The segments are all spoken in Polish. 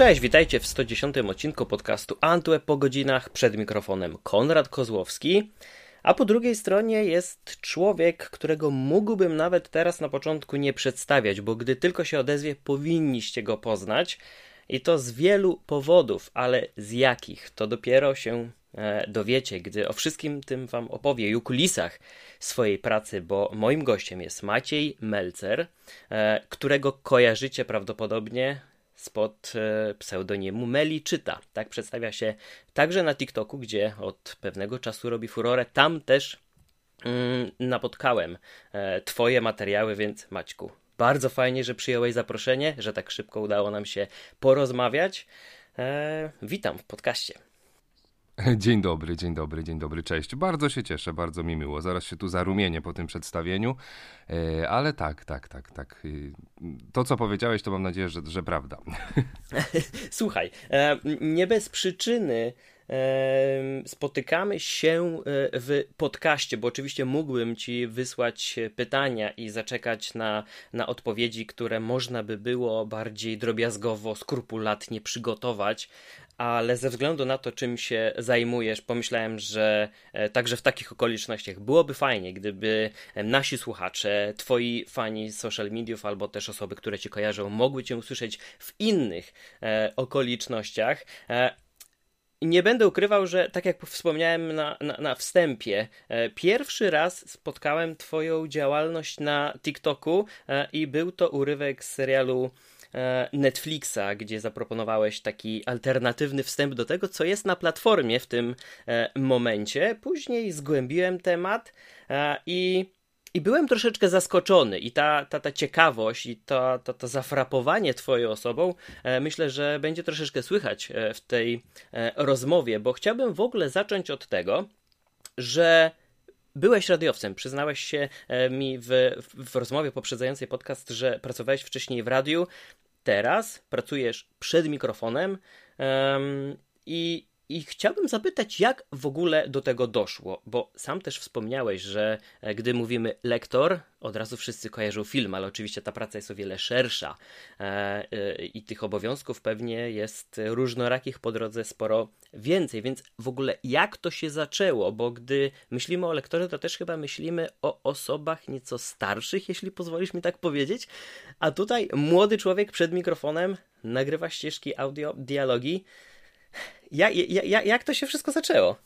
cześć, witajcie w 110 odcinku podcastu Antweb po godzinach. Przed mikrofonem Konrad Kozłowski. A po drugiej stronie jest człowiek, którego mógłbym nawet teraz na początku nie przedstawiać, bo gdy tylko się odezwie, powinniście go poznać. I to z wielu powodów, ale z jakich to dopiero się e, dowiecie, gdy o wszystkim tym Wam opowie i o kulisach swojej pracy, bo moim gościem jest Maciej Melcer, e, którego kojarzycie prawdopodobnie spod e, pseudonimu Meli Czyta. Tak przedstawia się także na TikToku, gdzie od pewnego czasu robi furorę. Tam też mm, napotkałem e, Twoje materiały, więc Maćku, bardzo fajnie, że przyjąłeś zaproszenie, że tak szybko udało nam się porozmawiać. E, witam w podcaście. Dzień dobry, dzień dobry, dzień dobry, cześć. Bardzo się cieszę, bardzo mi miło. Zaraz się tu zarumienię po tym przedstawieniu, e, ale tak, tak, tak, tak. To, co powiedziałeś, to mam nadzieję, że, że prawda. Słuchaj, e, nie bez przyczyny spotykamy się e, w podcaście, bo oczywiście mógłbym Ci wysłać pytania i zaczekać na, na odpowiedzi, które można by było bardziej drobiazgowo, skrupulatnie przygotować, ale ze względu na to, czym się zajmujesz, pomyślałem, że e, także w takich okolicznościach byłoby fajnie, gdyby nasi słuchacze, twoi fani social mediów albo też osoby, które cię kojarzą, mogły cię usłyszeć w innych e, okolicznościach. E, nie będę ukrywał, że tak jak wspomniałem na, na, na, wstępie, e, pierwszy raz spotkałem Twoją działalność na TikToku e, i był to urywek z serialu e, Netflixa, gdzie zaproponowałeś taki alternatywny wstęp do tego, co jest na platformie w tym momencie. Później zgłębiłem temat i i byłem troszeczkę zaskoczony i ta, ta, ta ciekawość i to, to, to zafrapowanie twoją osobą e, myślę, że będzie troszeczkę słychać e, w tej e, rozmowie, bo chciałbym w ogóle zacząć od tego, że byłeś radiowcem. Przyznałeś się e, mi w, w rozmowie poprzedzającej podcast, że pracowałeś wcześniej w radiu. Teraz pracujesz przed mikrofonem um, i i chciałbym zapytać, jak w ogóle do tego doszło, bo sam też wspomniałeś, że e, gdy mówimy lektor, od razu wszyscy kojarzą film, ale oczywiście ta praca jest o wiele szersza. E, e, i tych obowiązków pewnie jest różnorakich po drodze sporo więcej, więc w ogóle jak to się zaczęło, bo gdy myślimy o lektorze, to też chyba myślimy o osobach nieco starszych, jeśli pozwolisz mi tak powiedzieć, a tutaj młody człowiek przed mikrofonem nagrywa ścieżki audio, dialogi, jak, jak, to się wszystko zaczęło?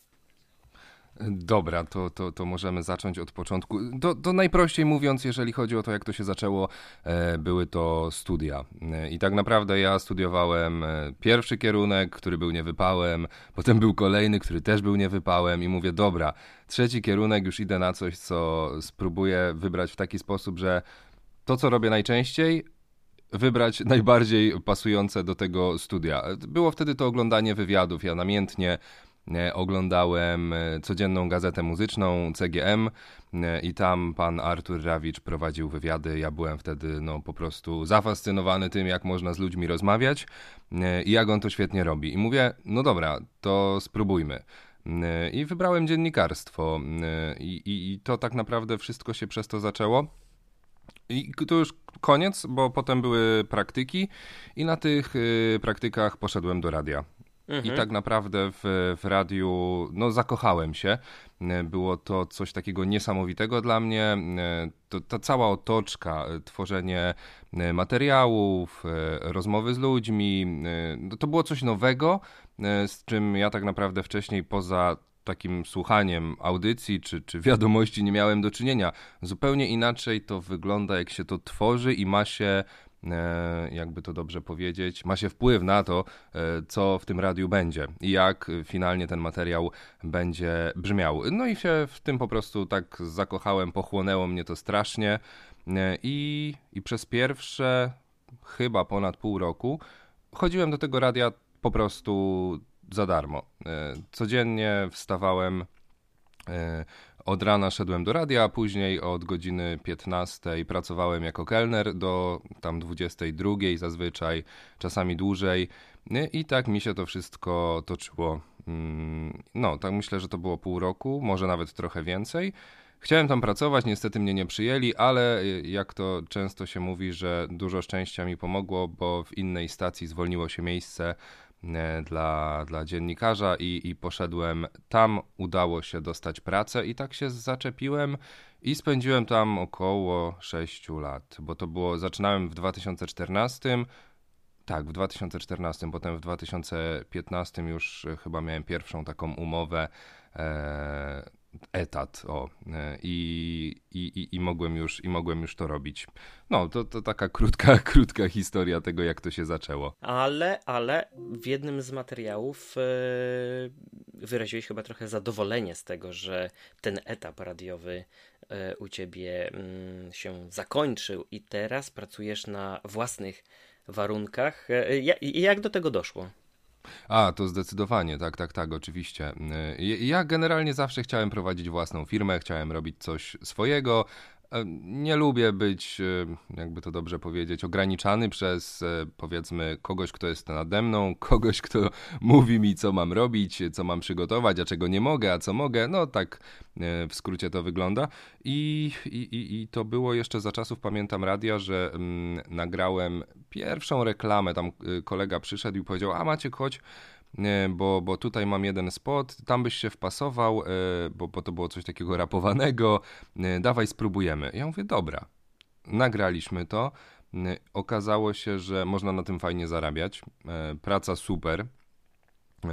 Dobra, to, to, to możemy zacząć od początku. To, to najprościej mówiąc, jeżeli chodzi o to, jak to się zaczęło, e, były to studia. E, I tak naprawdę ja studiowałem e, pierwszy kierunek, który był niewypałem, potem był kolejny, który też był niewypałem i mówię, dobra, trzeci kierunek, już idę na coś, co spróbuję wybrać w taki sposób, że to, co robię najczęściej, wybrać najbardziej pasujące do tego studia. Było wtedy to oglądanie wywiadów. Ja namiętnie e, oglądałem e, codzienną gazetę muzyczną CGM e, i tam pan Artur Rawicz prowadził wywiady. Ja byłem wtedy no, po prostu zafascynowany tym, jak można z ludźmi rozmawiać i jak on to świetnie robi. I mówię, no dobra, to spróbujmy. I wybrałem dziennikarstwo i, i, i to tak naprawdę wszystko się przez to zaczęło. I to już koniec, bo potem były praktyki i na tych y, praktykach poszedłem do radia. Mhm. I tak naprawdę w, w radiu no, zakochałem się. Było to coś takiego niesamowitego dla mnie. To, ta cała otoczka, tworzenie materiałów, rozmowy z ludźmi, no, to było coś nowego, z czym ja tak naprawdę wcześniej poza takim słuchaniem audycji czy, czy wiadomości nie miałem do czynienia. Zupełnie inaczej to wygląda, jak się to tworzy i ma się e, jakby to dobrze powiedzieć, ma się wpływ na to, e, co w tym radiu będzie i jak finalnie ten materiał będzie brzmiał. No i się w tym po prostu tak zakochałem, pochłonęło mnie to strasznie e, i, i przez pierwsze chyba ponad pół roku chodziłem do tego radia po prostu za darmo. E, codziennie wstawałem e, od rana szedłem do radia, a później od godziny 15 pracowałem jako kelner do tam 22 zazwyczaj, czasami dłużej. E, I tak mi się to wszystko toczyło. Mm, no, tak myślę, że to było pół roku, może nawet trochę więcej. Chciałem tam pracować, niestety mnie nie przyjęli, ale jak to często się mówi, że dużo szczęścia mi pomogło, bo w innej stacji zwolniło się miejsce dla, dla dziennikarza i, i poszedłem tam, udało się dostać pracę i tak się zaczepiłem i spędziłem tam około 6 lat, bo to było, zaczynałem w 2014, tak, w 2014, potem w 2015 już chyba miałem pierwszą taką umowę e, etat, o, e, i, i, i, mogłem już, i mogłem już to robić. No, to, to taka krótka, krótka historia tego, jak to się zaczęło. Ale, ale w jednym z materiałów yy, wyraziłeś chyba trochę zadowolenie z tego, że ten etap radiowy yy, u ciebie yy, się zakończył i teraz pracujesz na własnych warunkach. jak do tego doszło? A, to zdecydowanie, tak, tak, tak, oczywiście. Y, ja generalnie zawsze chciałem prowadzić własną firmę, chciałem robić coś swojego, nie lubię być, e, jakby to dobrze powiedzieć, ograniczany przez e, powiedzmy kogoś, kto jest nade mną, kogoś, kto mówi mi, co mam robić, co mam przygotować, a czego nie mogę, a co mogę. No tak w skrócie to wygląda. I, i, i to było jeszcze za czasów, pamiętam radia, że mm, nagrałem pierwszą reklamę. Tam kolega przyszedł i powiedział: A macie chodź bo, bo tutaj mam jeden spot, tam byś się wpasował, e, bo, bo to było coś takiego rapowanego, e, dawaj spróbujemy. Ja mówię, dobra. Nagraliśmy to. E, okazało się, że można na tym fajnie zarabiać. Praca super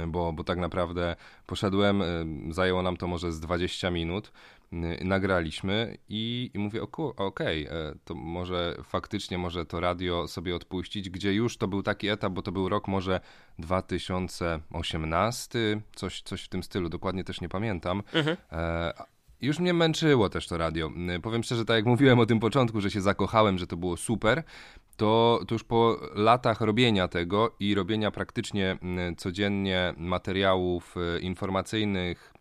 bo, bo tak naprawdę poszedłem, zajęło nam to może z 20 minut, nagraliśmy i, i mówię, okej, okay, to może faktycznie może to radio sobie odpuścić, gdzie już to był taki etap, bo to był rok może 2018, coś, coś w tym stylu, dokładnie też nie pamiętam. Mhm. E, już mnie męczyło też to radio. Powiem szczerze, tak jak mówiłem o tym początku, że się zakochałem, że to było super, to, to już po latach robienia tego i robienia praktycznie codziennie materiałów e, informacyjnych,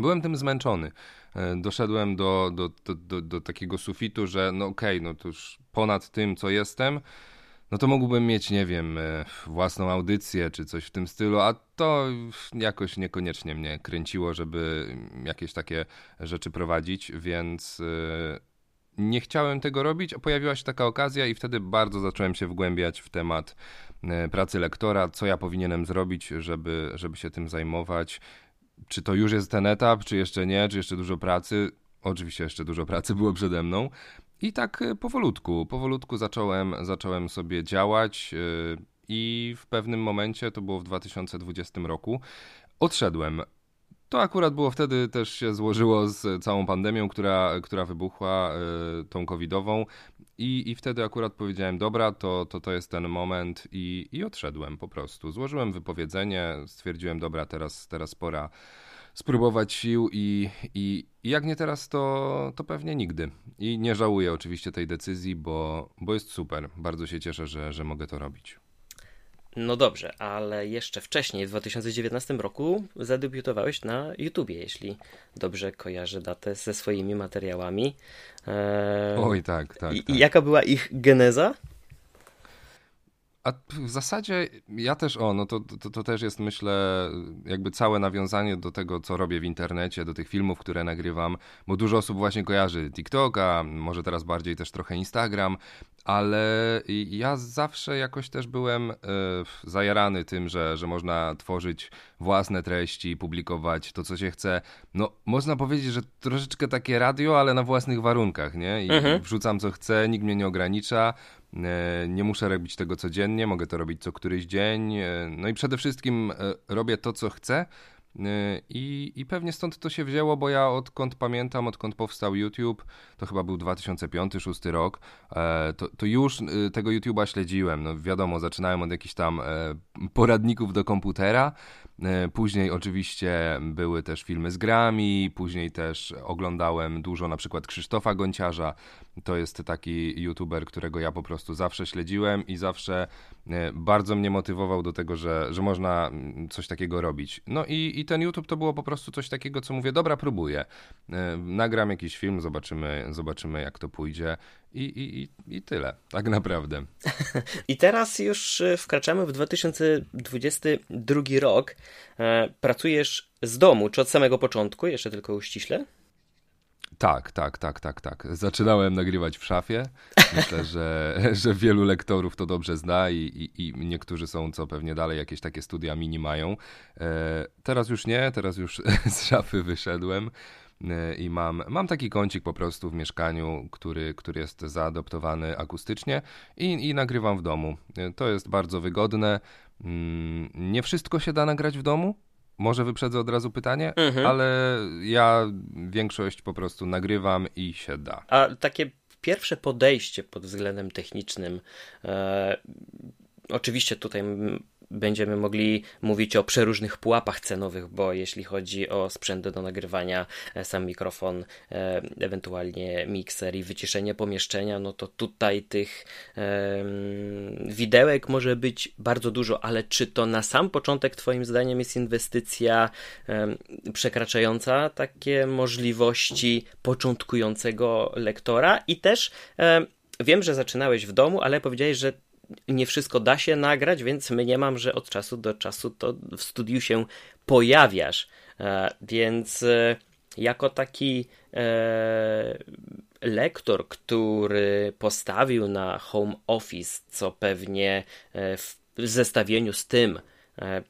byłem tym zmęczony. E, doszedłem do, do, do, do, do takiego sufitu, że no okej, okay, no to już ponad tym, co jestem, no to mógłbym mieć, nie wiem, e, własną audycję czy coś w tym stylu, a to jakoś niekoniecznie mnie kręciło, żeby jakieś takie rzeczy prowadzić, więc e, nie chciałem tego robić, pojawiła się taka okazja i wtedy bardzo zacząłem się wgłębiać w temat pracy lektora, co ja powinienem zrobić, żeby, żeby się tym zajmować. Czy to już jest ten etap, czy jeszcze nie, czy jeszcze dużo pracy? Oczywiście jeszcze dużo pracy było przede mną, i tak y, powolutku, powolutku zacząłem, zacząłem sobie działać y, i w pewnym momencie, to było w 2020 roku, odszedłem. To akurat było wtedy też się złożyło z całą pandemią, która, która wybuchła, y, tą covidową i, i wtedy akurat powiedziałem, dobra, to, to, to jest ten moment i, i odszedłem po prostu. Złożyłem wypowiedzenie, stwierdziłem, dobra, teraz, teraz pora spróbować sił i, i, i jak nie teraz, to, to pewnie nigdy. I nie żałuję oczywiście tej decyzji, bo, bo jest super. Bardzo się cieszę, że, że mogę to robić. No dobrze, ale jeszcze wcześniej, w 2019 roku, zadebiutowałeś na YouTubie, jeśli dobrze kojarzę datę ze swoimi materiałami. Eee... Oj, tak, tak. I, tak. jaka była ich geneza? A w zasadzie ja też, o, no to, to, to, też jest myślę jakby całe nawiązanie do tego, co robię w internecie, do tych filmów, które nagrywam, bo dużo osób właśnie kojarzy TikToka, może teraz bardziej też trochę Instagram, ale ja zawsze jakoś też byłem y, zajarany tym, że, że można tworzyć własne treści, publikować to, co się chce. No, można powiedzieć, że troszeczkę takie radio, ale na własnych warunkach, nie? I mhm. wrzucam co chcę, nikt mnie nie ogranicza, nie muszę robić tego codziennie, mogę to robić co któryś dzień. E, no i przede wszystkim e, robię to, co chcę. I, I pewnie stąd to się wzięło, bo ja odkąd pamiętam, odkąd powstał YouTube, to chyba był 2005-2006 rok, to, to już tego YouTube'a śledziłem. No wiadomo, zaczynałem od jakichś tam poradników do komputera, E, później oczywiście były też filmy z grami, później też oglądałem dużo na przykład Krzysztofa Gonciarza. To jest taki youtuber, którego ja po prostu zawsze śledziłem i zawsze e, bardzo mnie motywował do tego, że, że można mm, coś takiego robić. No i, i ten YouTube to było po prostu coś takiego, co mówię, dobra, próbuję. E, nagram jakiś film, zobaczymy, zobaczymy jak to pójdzie. I, i, I tyle, tak naprawdę. I teraz już e, wkraczamy w 2022 rok. E, pracujesz z domu, czy od samego początku, jeszcze tylko uściśle? Tak, tak, tak, tak, tak. Zaczynałem nagrywać w szafie. Myślę, że, że wielu lektorów to dobrze zna i, i, i niektórzy są, co pewnie dalej jakieś takie studia mini mają. E, teraz już nie, teraz już z szafy wyszedłem i mam, mam taki kącik po prostu w mieszkaniu, który, który jest zaadoptowany akustycznie i, i nagrywam w domu. E, to jest bardzo wygodne. Mm, nie wszystko się da nagrać w domu, może wyprzedzę od razu pytanie, mhm. ale ja większość po prostu nagrywam i się da. A takie pierwsze podejście pod względem technicznym, e, oczywiście tutaj będziemy mogli mówić o przeróżnych pułapach cenowych, bo jeśli chodzi o sprzęt do nagrywania, e, sam mikrofon, e, ewentualnie mikser i wyciszenie pomieszczenia, no to tutaj tych widełek może być bardzo dużo, ale czy to na sam początek Twoim zdaniem jest inwestycja przekraczająca takie możliwości początkującego lektora? I też Wiem, że zaczynałeś w domu, ale powiedziałeś, że nie wszystko da się nagrać, więc mniemam, że od czasu do czasu to w studiu się pojawiasz. E, więc e, jako taki e, lektor, który postawił na home office, co pewnie w zestawieniu z tym,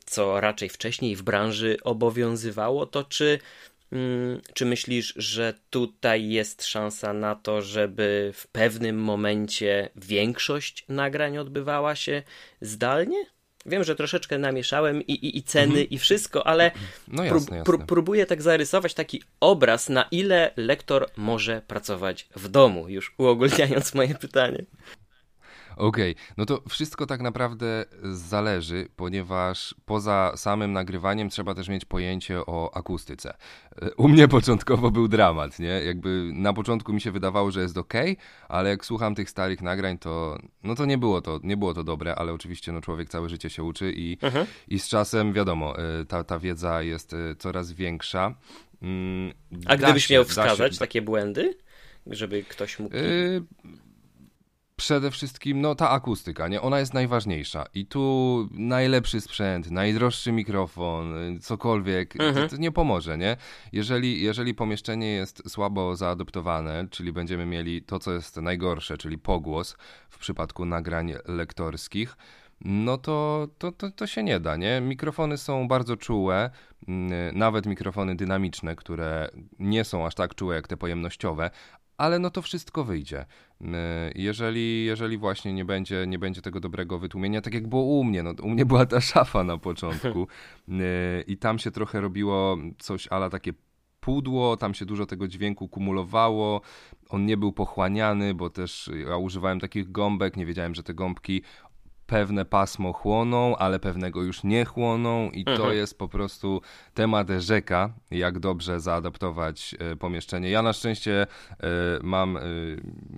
co raczej wcześniej w branży obowiązywało, to czy czy myślisz, że tutaj jest szansa na to, żeby w pewnym momencie większość nagrań odbywała się zdalnie? Wiem, że troszeczkę namieszałem i, i, i ceny mhm. i wszystko, ale no jasne, jasne. próbuję tak zarysować taki obraz, na ile lektor może pracować w domu, już uogólniając moje pytanie. Okej, okay. no to wszystko tak naprawdę zależy, ponieważ poza samym nagrywaniem trzeba też mieć pojęcie o akustyce. U mnie początkowo był dramat, nie? Jakby na początku mi się wydawało, że jest ok, ale jak słucham tych starych nagrań, to no to nie było to, nie było to dobre, ale oczywiście no człowiek całe życie się uczy i, mhm. i z czasem wiadomo, y, ta, ta wiedza jest y, coraz większa. Mm, A gdybyś się, miał wskazać się, takie błędy, żeby ktoś mógł... Yy, przede wszystkim no, ta akustyka, nie? Ona jest najważniejsza. I tu najlepszy sprzęt, najdroższy mikrofon, cokolwiek, mhm. to, to, nie pomoże, nie? Jeżeli, jeżeli pomieszczenie jest słabo zaadoptowane, czyli będziemy mieli to, co jest najgorsze, czyli pogłos w przypadku nagrań lektorskich, no to, to, to, to się nie da, nie? Mikrofony są bardzo czułe, mm, nawet mikrofony dynamiczne, które nie są aż tak czułe jak te pojemnościowe, ale no to wszystko wyjdzie. Y, jeżeli, jeżeli właśnie nie będzie, nie będzie tego dobrego wytłumienia, tak jak było u mnie, no, u mnie była ta szafa na początku y, i tam się trochę robiło coś ala takie pudło, tam się dużo tego dźwięku kumulowało, on nie był pochłaniany, bo też ja używałem takich gąbek, nie wiedziałem, że te gąbki pewne pasmo chłoną, ale pewnego już nie chłoną i mhm. to jest po prostu temat rzeka, jak dobrze zaadaptować e, pomieszczenie. Ja na szczęście e, mam e,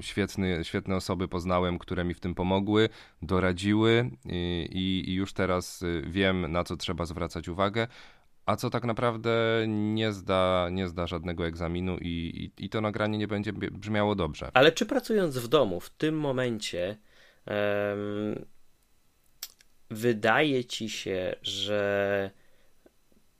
świetny, świetne osoby poznałem, które mi w tym pomogły, doradziły i, i już teraz wiem, na co trzeba zwracać uwagę a co tak naprawdę nie zda, nie zda żadnego egzaminu i, i, i, to nagranie nie będzie brzmiało dobrze. Ale czy pracując w domu w tym momencie um, wydaje ci się, że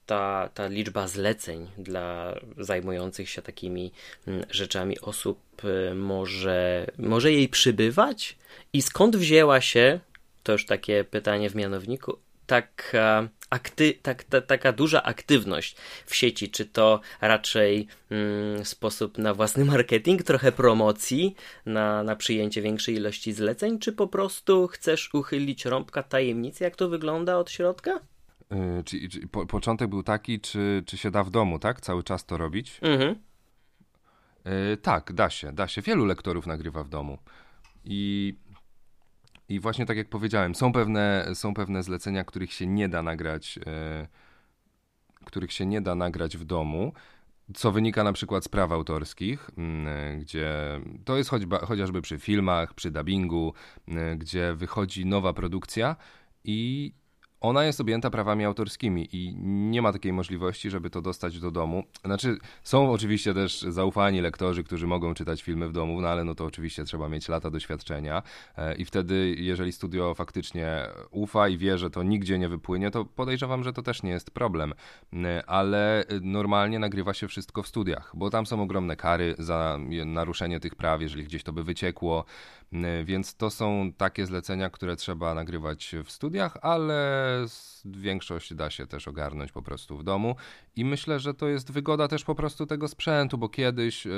ta, ta liczba zleceń dla zajmujących się takimi mm, rzeczami osób y, może, może jej przybywać? I skąd wzięła się, to już takie pytanie w mianowniku, taka, akty, tak, ta, taka duża aktywność w sieci? Czy to raczej mm, sposób na własny marketing, trochę promocji, na, na przyjęcie większej ilości zleceń, czy po prostu chcesz uchylić rąbka tajemnicy, jak to wygląda od środka? Yy, czy, czy po, początek był taki, czy, czy się da w domu, tak? Cały czas to robić? Mhm. Yy, tak, da się, da się. Wielu lektorów nagrywa w domu. I i właśnie tak jak powiedziałem, są pewne, są pewne zlecenia, których się nie da nagrać, e, których się nie da nagrać w domu, co wynika na przykład z praw autorskich, e, gdzie to jest choćby, chociażby przy filmach, przy dubbingu, e, gdzie wychodzi nowa produkcja i ona jest objęta prawami autorskimi i nie ma takiej możliwości, żeby to dostać do domu. Znaczy, są oczywiście też zaufani lektorzy, którzy mogą czytać filmy w domu, no ale no to oczywiście trzeba mieć lata doświadczenia e, i wtedy, jeżeli studio faktycznie ufa i wie, że to nigdzie nie wypłynie, to podejrzewam, że to też nie jest problem. E, ale normalnie nagrywa się wszystko w studiach, bo tam są ogromne kary za naruszenie tych praw, jeżeli gdzieś to by wyciekło. E, więc to są takie zlecenia, które trzeba nagrywać w studiach, ale większość da się też ogarnąć po prostu w domu. I myślę, że to jest wygoda też po prostu tego sprzętu, bo kiedyś, e,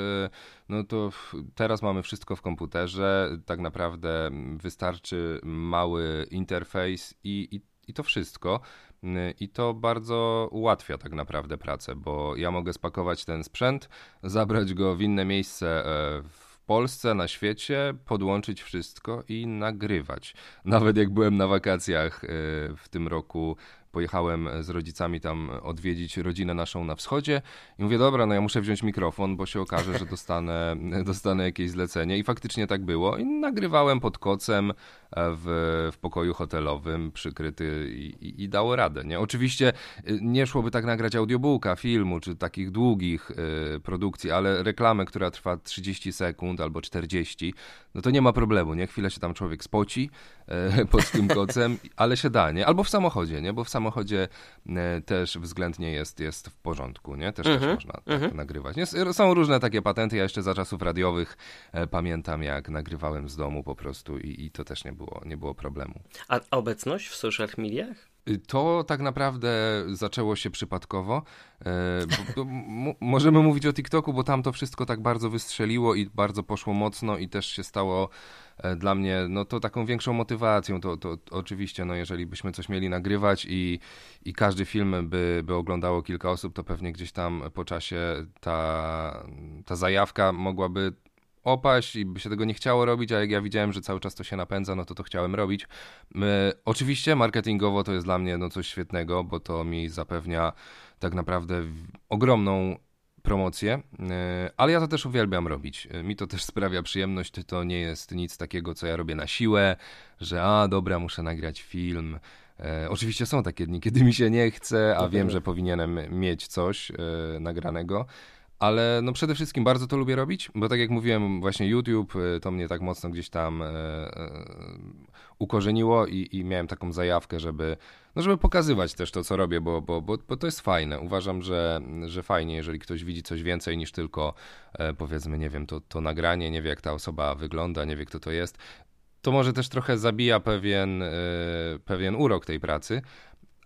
no to teraz mamy wszystko w komputerze, tak naprawdę wystarczy mały interfejs i, i, i to wszystko. E, I to bardzo ułatwia tak naprawdę pracę, bo ja mogę spakować ten sprzęt, zabrać go w inne miejsce w Polsce, na świecie, podłączyć wszystko i nagrywać. Nawet jak byłem na wakacjach e, w tym roku pojechałem z rodzicami tam odwiedzić rodzinę naszą na wschodzie i mówię, dobra, no ja muszę wziąć mikrofon, bo się okaże, że dostanę, dostanę jakieś zlecenie i faktycznie tak było i nagrywałem pod kocem w, w pokoju hotelowym przykryty i, i, i, dało radę, nie? Oczywiście nie szłoby tak nagrać audiobooka, filmu, czy takich długich produkcji, ale reklamę, która trwa 30 sekund albo 40, no to nie ma problemu, nie? Chwilę się tam człowiek spoci pod tym kocem, ale się da, nie? Albo w samochodzie, nie? Bo w samochodzie e, też względnie jest, jest w porządku, nie? Też, też mhm, można tak mhm. nagrywać. Nie? Są różne takie patenty, ja jeszcze za czasów radiowych e, pamiętam, jak nagrywałem z domu po prostu i, i to też nie było, nie było problemu. A obecność w social mediach? Y, to tak naprawdę zaczęło się przypadkowo. E, możemy mówić o TikToku, bo tam to wszystko tak bardzo wystrzeliło i bardzo poszło mocno i też się stało e, dla mnie no to taką większą motywacją. To, to, oczywiście, no jeżeli byśmy coś mieli nagrywać i, i każdy film by, by oglądało kilka osób, to pewnie gdzieś tam po czasie ta, ta zajawka mogłaby opaść i by się tego nie chciało robić, a jak ja widziałem, że cały czas to się napędza, no to to chciałem robić. My, oczywiście marketingowo to jest dla mnie no coś świetnego, bo to mi zapewnia tak naprawdę ogromną promocję, e, ale ja to też uwielbiam robić. E, mi to też sprawia przyjemność, to nie jest nic takiego, co ja robię na siłę, że a dobra, muszę nagrać film. E, oczywiście są takie dni, kiedy mi się nie chce, a wiem, że powinienem mieć coś e, nagranego, ale no przede wszystkim bardzo to lubię robić, bo tak jak mówiłem, właśnie YouTube y, to mnie tak mocno gdzieś tam e, e, ukorzeniło i, i, miałem taką zajawkę, żeby, no żeby pokazywać też to, co robię, bo, bo, bo, bo to jest fajne. Uważam, że, że fajnie, jeżeli ktoś widzi coś więcej niż tylko e, powiedzmy, nie wiem, to, to nagranie, nie wie jak ta osoba wygląda, nie wie kto to jest. To może też trochę zabija pewien, pewien urok tej pracy,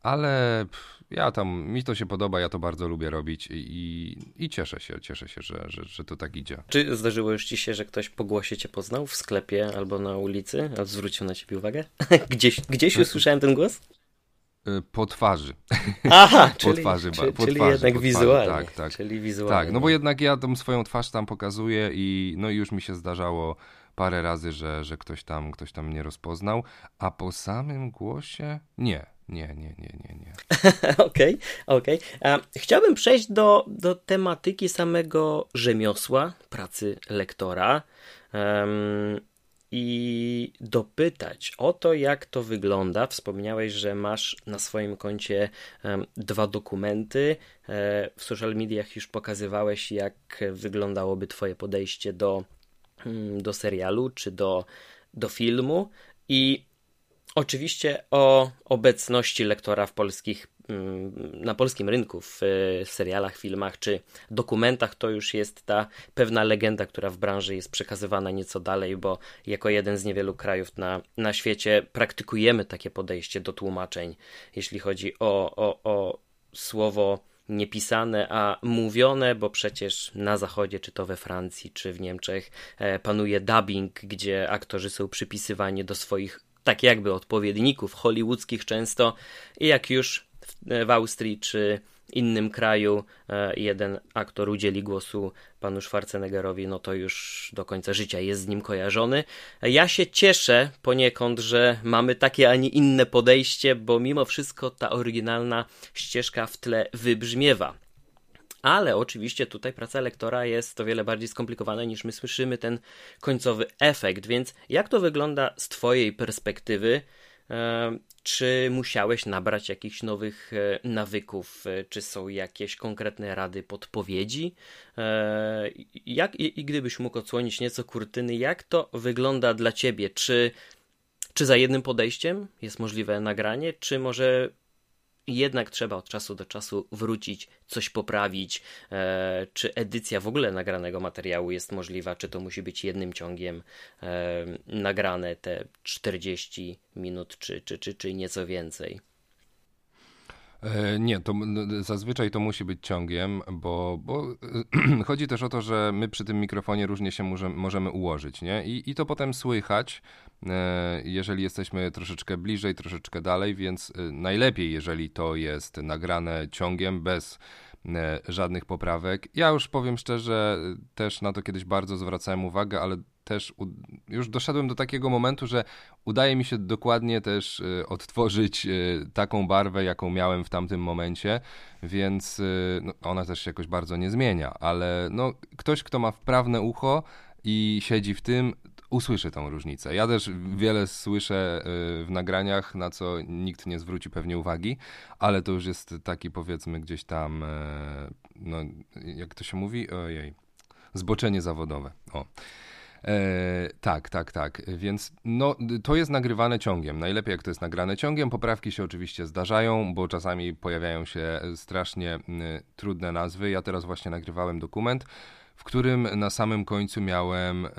ale ja tam, mi to się podoba, ja to bardzo lubię robić i, i cieszę się, cieszę się, że, że, że to tak idzie. Czy zdarzyło już ci się, że ktoś po głosie cię poznał w sklepie albo na ulicy, a zwrócił na ciebie uwagę? gdzieś, gdzieś usłyszałem ten głos? Y, po twarzy. Aha, po czyli, twarzy, czyli, po czyli twarzy, jednak po wizualnie. Tak, tak. Czyli wizualnie. Tak, no bo jednak ja tą swoją twarz tam pokazuję i no już mi się zdarzało parę razy, że, że ktoś, tam, ktoś tam mnie rozpoznał, a po samym głosie nie. Nie, nie, nie, nie, nie. Okej, okej. Okay, Chciałbym przejść do, do tematyki samego rzemiosła, pracy lektora um, i dopytać o to, jak to wygląda. Wspomniałeś, że masz na swoim koncie um, dwa dokumenty. E, w social mediach już pokazywałeś, jak wyglądałoby Twoje podejście do, mm, do serialu czy do, do filmu. I Oczywiście o obecności lektora w polskich, mm, na polskim rynku w, serialach, filmach czy dokumentach to już jest ta pewna legenda, która w branży jest przekazywana nieco dalej, bo jako jeden z niewielu krajów na, na świecie praktykujemy takie podejście do tłumaczeń, jeśli chodzi o, o, o słowo niepisane, a mówione, bo przecież na zachodzie, czy to we Francji, czy w Niemczech, e, panuje dubbing, gdzie aktorzy są przypisywani do swoich tak jakby odpowiedników hollywoodzkich często i jak już w, w Austrii czy innym kraju e, jeden aktor udzieli głosu panu Schwarzeneggerowi, no to już do końca życia jest z nim kojarzony. Ja się cieszę poniekąd, że mamy takie, a nie inne podejście, bo mimo wszystko ta oryginalna ścieżka w tle wybrzmiewa. Ale oczywiście tutaj praca lektora jest o wiele bardziej skomplikowana niż my słyszymy ten końcowy efekt, więc jak to wygląda z Twojej perspektywy? E, czy musiałeś nabrać jakichś nowych e, nawyków? E, czy są jakieś konkretne rady, podpowiedzi? Jak, i, i gdybyś mógł odsłonić nieco kurtyny, jak to wygląda dla ciebie? Czy, czy za jednym podejściem jest możliwe nagranie, czy może jednak trzeba od czasu do czasu wrócić, coś poprawić, e, czy edycja w ogóle nagranego materiału jest możliwa, czy to musi być jednym ciągiem e, nagrane te 40 minut, czy, czy, czy, czy nieco więcej. E, nie, to zazwyczaj to musi być ciągiem, bo, bo chodzi też o to, że my przy tym mikrofonie różnie się możemy, ułożyć, nie? I, I to potem słychać, e, jeżeli jesteśmy troszeczkę bliżej, troszeczkę dalej, więc e, najlepiej, jeżeli to jest nagrane ciągiem, bez żadnych poprawek. Ja już powiem szczerze, też na to kiedyś bardzo zwracałem uwagę, ale też już doszedłem do takiego momentu, że udaje mi się dokładnie też y, odtworzyć y, taką barwę, jaką miałem w tamtym momencie, więc y, no, ona też się jakoś bardzo nie zmienia, ale no, ktoś, kto ma wprawne ucho i siedzi w tym, usłyszy tą różnicę. Ja też wiele słyszę w nagraniach, na co nikt nie zwróci pewnie uwagi, ale to już jest taki powiedzmy gdzieś tam, no, jak to się mówi? Ojej, zboczenie zawodowe. O. E, tak, tak, tak. Więc no, to jest nagrywane ciągiem. Najlepiej jak to jest nagrane ciągiem. Poprawki się oczywiście zdarzają, bo czasami pojawiają się strasznie y, trudne nazwy. Ja teraz właśnie nagrywałem dokument, w którym na samym końcu miałem y,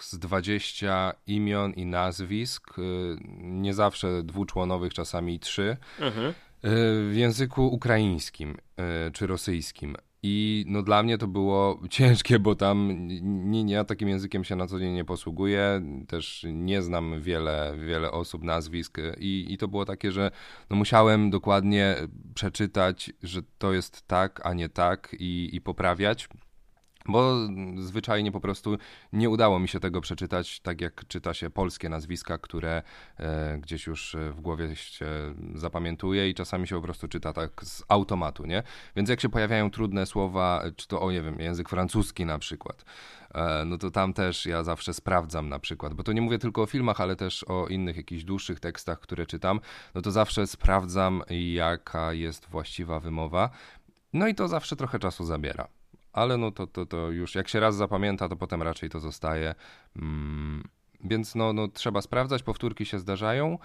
z 20 imion i nazwisk, y, nie zawsze dwuczłonowych, czasami trzy. Mhm w języku ukraińskim czy rosyjskim. I no dla mnie to było ciężkie, bo tam nie, nie, ja takim językiem się na co dzień nie posługuję, też nie znam wiele, wiele osób, nazwisk i, i to było takie, że no musiałem dokładnie przeczytać, że to jest tak, a nie tak i, i poprawiać. Bo zwyczajnie po prostu nie udało mi się tego przeczytać, tak jak czyta się polskie nazwiska, które e, gdzieś już w głowie się zapamiętuje i czasami się po prostu czyta tak z automatu, nie? Więc jak się pojawiają trudne słowa, czy to, o nie wiem, język francuski na przykład, e, no to tam też ja zawsze sprawdzam na przykład, bo to nie mówię tylko o filmach, ale też o innych jakichś dłuższych tekstach, które czytam, no to zawsze sprawdzam, jaka jest właściwa wymowa. No i to zawsze trochę czasu zabiera ale no to, to, to już jak się raz zapamięta, to potem raczej to zostaje. Mm, więc no, no trzeba sprawdzać, powtórki się zdarzają,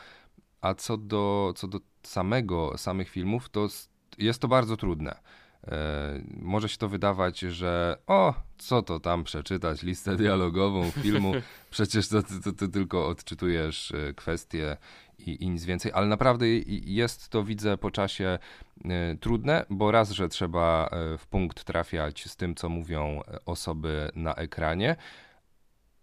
a co do, co do samego, samych filmów, to jest to bardzo trudne. E, może się to wydawać, że o, co to tam przeczytać, listę dialogową filmu, przecież to, to, to tylko odczytujesz e, kwestie i, i, nic więcej, ale naprawdę jest to, widzę po czasie e, trudne, bo raz, że trzeba w punkt trafiać z tym, co mówią osoby na ekranie,